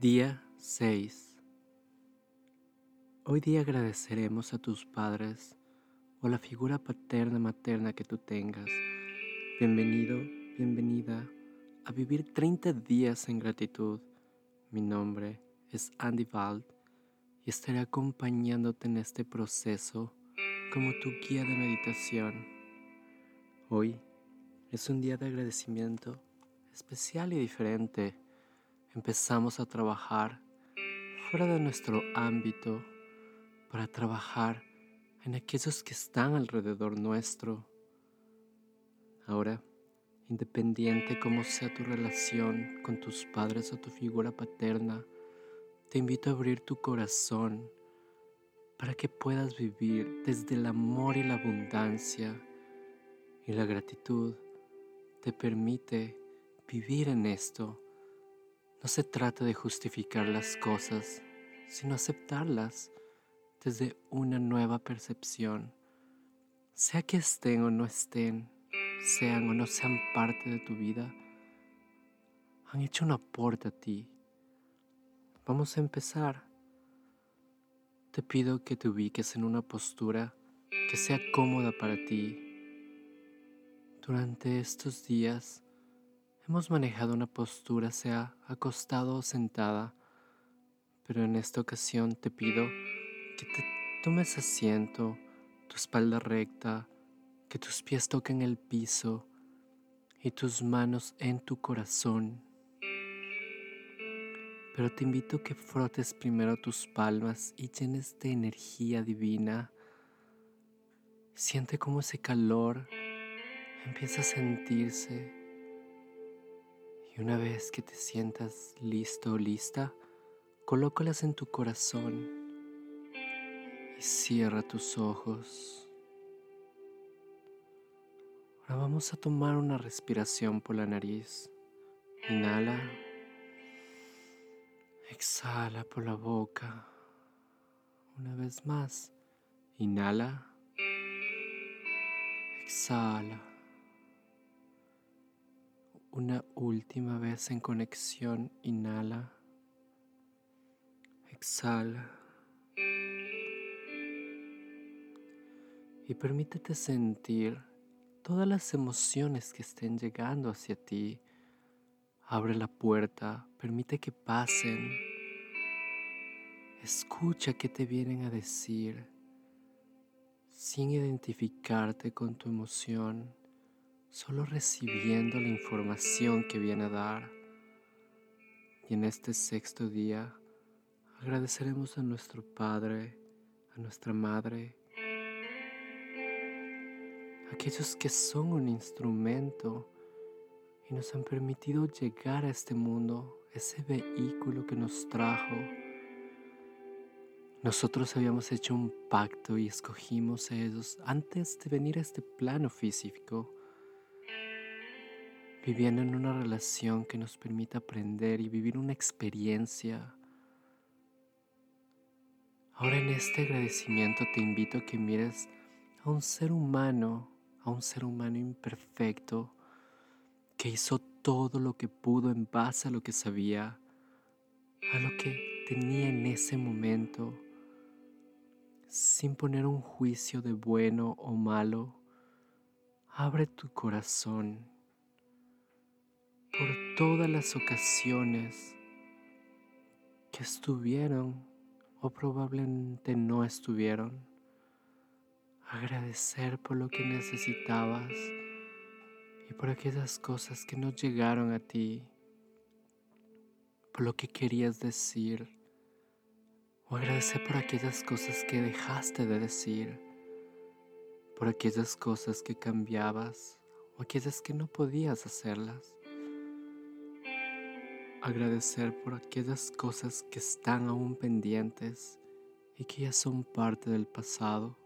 Día 6. Hoy día agradeceremos a tus padres o la figura paterna materna que tú tengas. Bienvenido, bienvenida a vivir 30 días en gratitud. Mi nombre es Andy Vald y estaré acompañándote en este proceso como tu guía de meditación. Hoy es un día de agradecimiento especial y diferente empezamos a trabajar fuera de nuestro ámbito para trabajar en aquellos que están alrededor nuestro. Ahora, independiente como sea tu relación con tus padres o tu figura paterna, te invito a abrir tu corazón para que puedas vivir desde el amor y la abundancia y la gratitud te permite vivir en esto no se trata de justificar las cosas, sino aceptarlas desde una nueva percepción, sea que estén o no estén, sean o no sean parte de tu vida, han hecho un aporte a ti. Vamos a empezar. Te pido que te ubiques en una postura que sea cómoda para ti. Durante estos días, Hemos manejado una postura sea acostado o sentada, pero en esta ocasión te pido que te tomes asiento, tu espalda recta, que tus pies toquen el piso y tus manos en tu corazón. Pero te invito a que frotes primero tus palmas y llenes de energía divina. Siente cómo ese calor empieza a sentirse una vez que te sientas listo o lista, colócalas en tu corazón y cierra tus ojos. Ahora vamos a tomar una respiración por la nariz. Inhala. Exhala por la boca. Una vez más. Inhala. Exhala una última vez en conexión, inhala, exhala y permítete sentir todas las emociones que estén llegando hacia ti. Abre la puerta, permite que pasen. Escucha qué te vienen a decir sin identificarte con tu emoción solo recibiendo la información que viene a dar. Y en este sexto día agradeceremos a nuestro Padre, a nuestra Madre, aquellos que son un instrumento y nos han permitido llegar a este mundo, ese vehículo que nos trajo. Nosotros habíamos hecho un pacto y escogimos a ellos antes de venir a este plano físico viviendo en una relación que nos permita aprender y vivir una experiencia. Ahora en este agradecimiento te invito a que mires a un ser humano, a un ser humano imperfecto, que hizo todo lo que pudo en base a lo que sabía, a lo que tenía en ese momento, sin poner un juicio de bueno o malo. Abre tu corazón por todas las ocasiones que estuvieron o probablemente no estuvieron. Agradecer por lo que necesitabas y por aquellas cosas que no llegaron a ti, por lo que querías decir, o agradecer por aquellas cosas que dejaste de decir, por aquellas cosas que cambiabas o aquellas que no podías hacerlas agradecer por aquellas cosas que están aún pendientes y que ya son parte del pasado.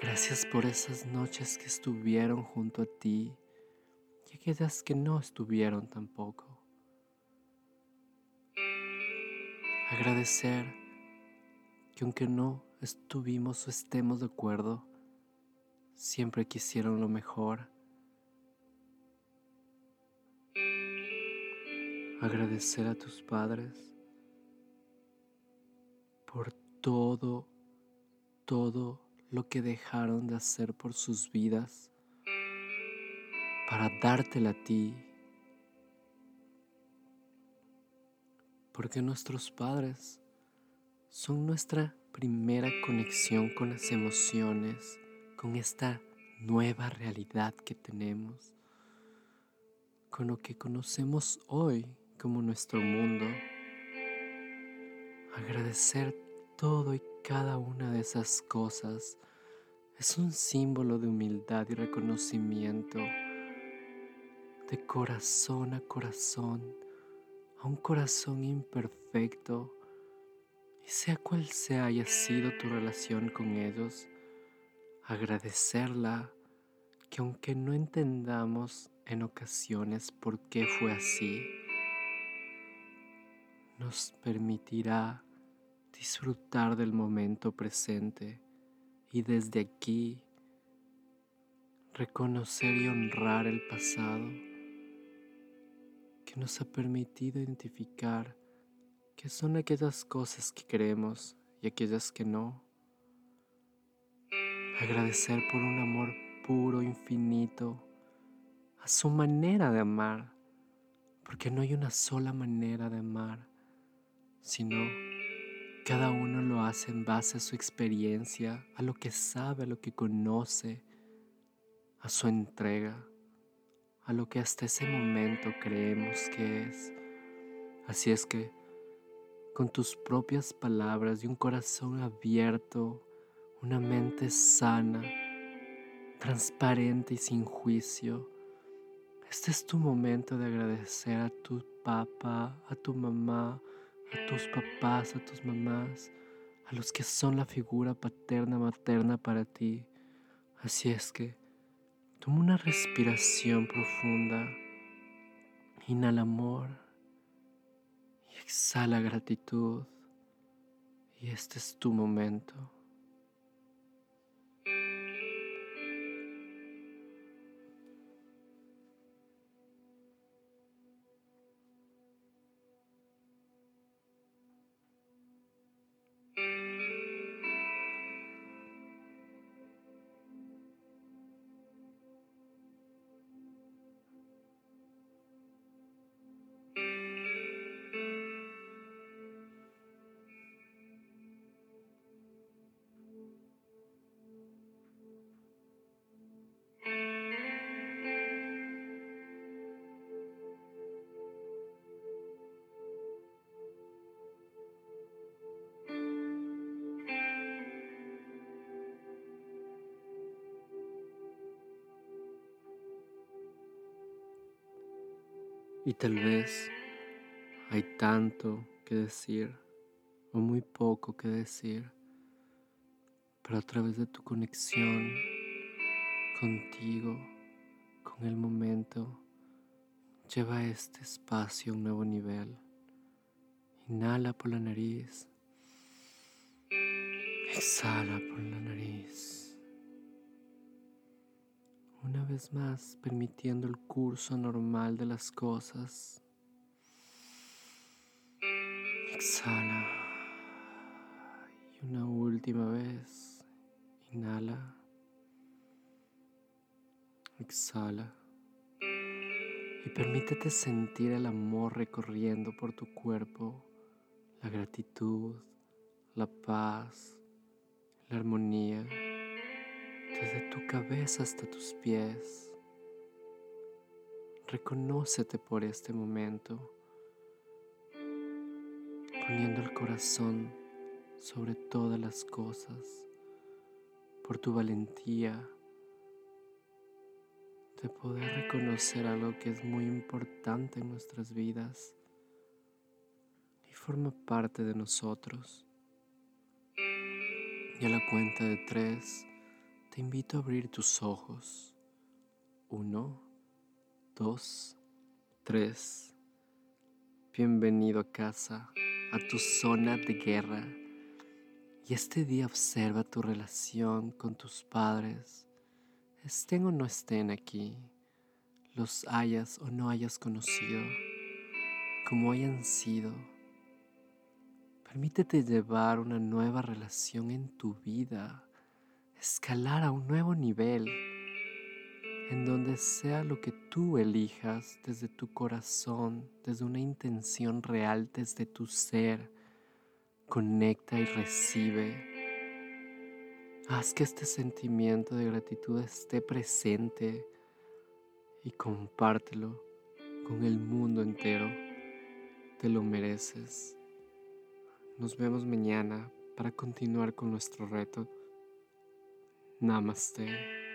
Gracias por esas noches que estuvieron junto a ti y aquellas que no estuvieron tampoco. Agradecer que aunque no estuvimos o estemos de acuerdo, siempre quisieron lo mejor agradecer a tus padres por todo, todo lo que dejaron de hacer por sus vidas para dártela a ti. Porque nuestros padres son nuestra primera conexión con las emociones, con esta nueva realidad que tenemos, con lo que conocemos hoy como nuestro mundo. Agradecer todo y cada una de esas cosas es un símbolo de humildad y reconocimiento, de corazón a corazón, a un corazón imperfecto, y sea cual sea haya sido tu relación con ellos, agradecerla, que aunque no entendamos en ocasiones por qué fue así, nos permitirá disfrutar del momento presente y desde aquí reconocer y honrar el pasado que nos ha permitido identificar qué son aquellas cosas que queremos y aquellas que no. Agradecer por un amor puro, infinito, a su manera de amar, porque no hay una sola manera de amar sino cada uno lo hace en base a su experiencia, a lo que sabe, a lo que conoce, a su entrega, a lo que hasta ese momento creemos que es. Así es que, con tus propias palabras y un corazón abierto, una mente sana, transparente y sin juicio, este es tu momento de agradecer a tu papá, a tu mamá, tus papás, a tus mamás, a los que son la figura paterna, materna para ti. Así es que toma una respiración profunda, inhala amor y exhala gratitud. Y este es tu momento. Y tal vez hay tanto que decir o muy poco que decir, pero a través de tu conexión contigo, con el momento, lleva este espacio a un nuevo nivel. Inhala por la nariz. Exhala por la nariz una vez más permitiendo el curso normal de las cosas. Exhala. Y una última vez. Inhala. Exhala. Y permítete sentir el amor recorriendo por tu cuerpo, la gratitud, la paz, la armonía desde tu cabeza hasta tus pies. Reconócete por este momento, poniendo el corazón sobre todas las cosas, por tu valentía de poder reconocer algo que es muy importante en nuestras vidas y forma parte de nosotros. Y a la cuenta de tres, te invito a abrir tus ojos. Uno, dos, tres. Bienvenido a casa, a tu zona de guerra. Y este día observa tu relación con tus padres, estén o no estén aquí, los hayas o no hayas conocido. como hayan sido. Permítete llevar una nueva relación en tu vida, escalar a un nuevo nivel, en donde sea lo que tú elijas desde tu corazón, desde una intención real, desde tu ser. Conecta y recibe. Haz que este sentimiento de gratitud esté presente y compártelo con el mundo entero. Te lo mereces. Nos vemos mañana para continuar con nuestro reto. Namaste.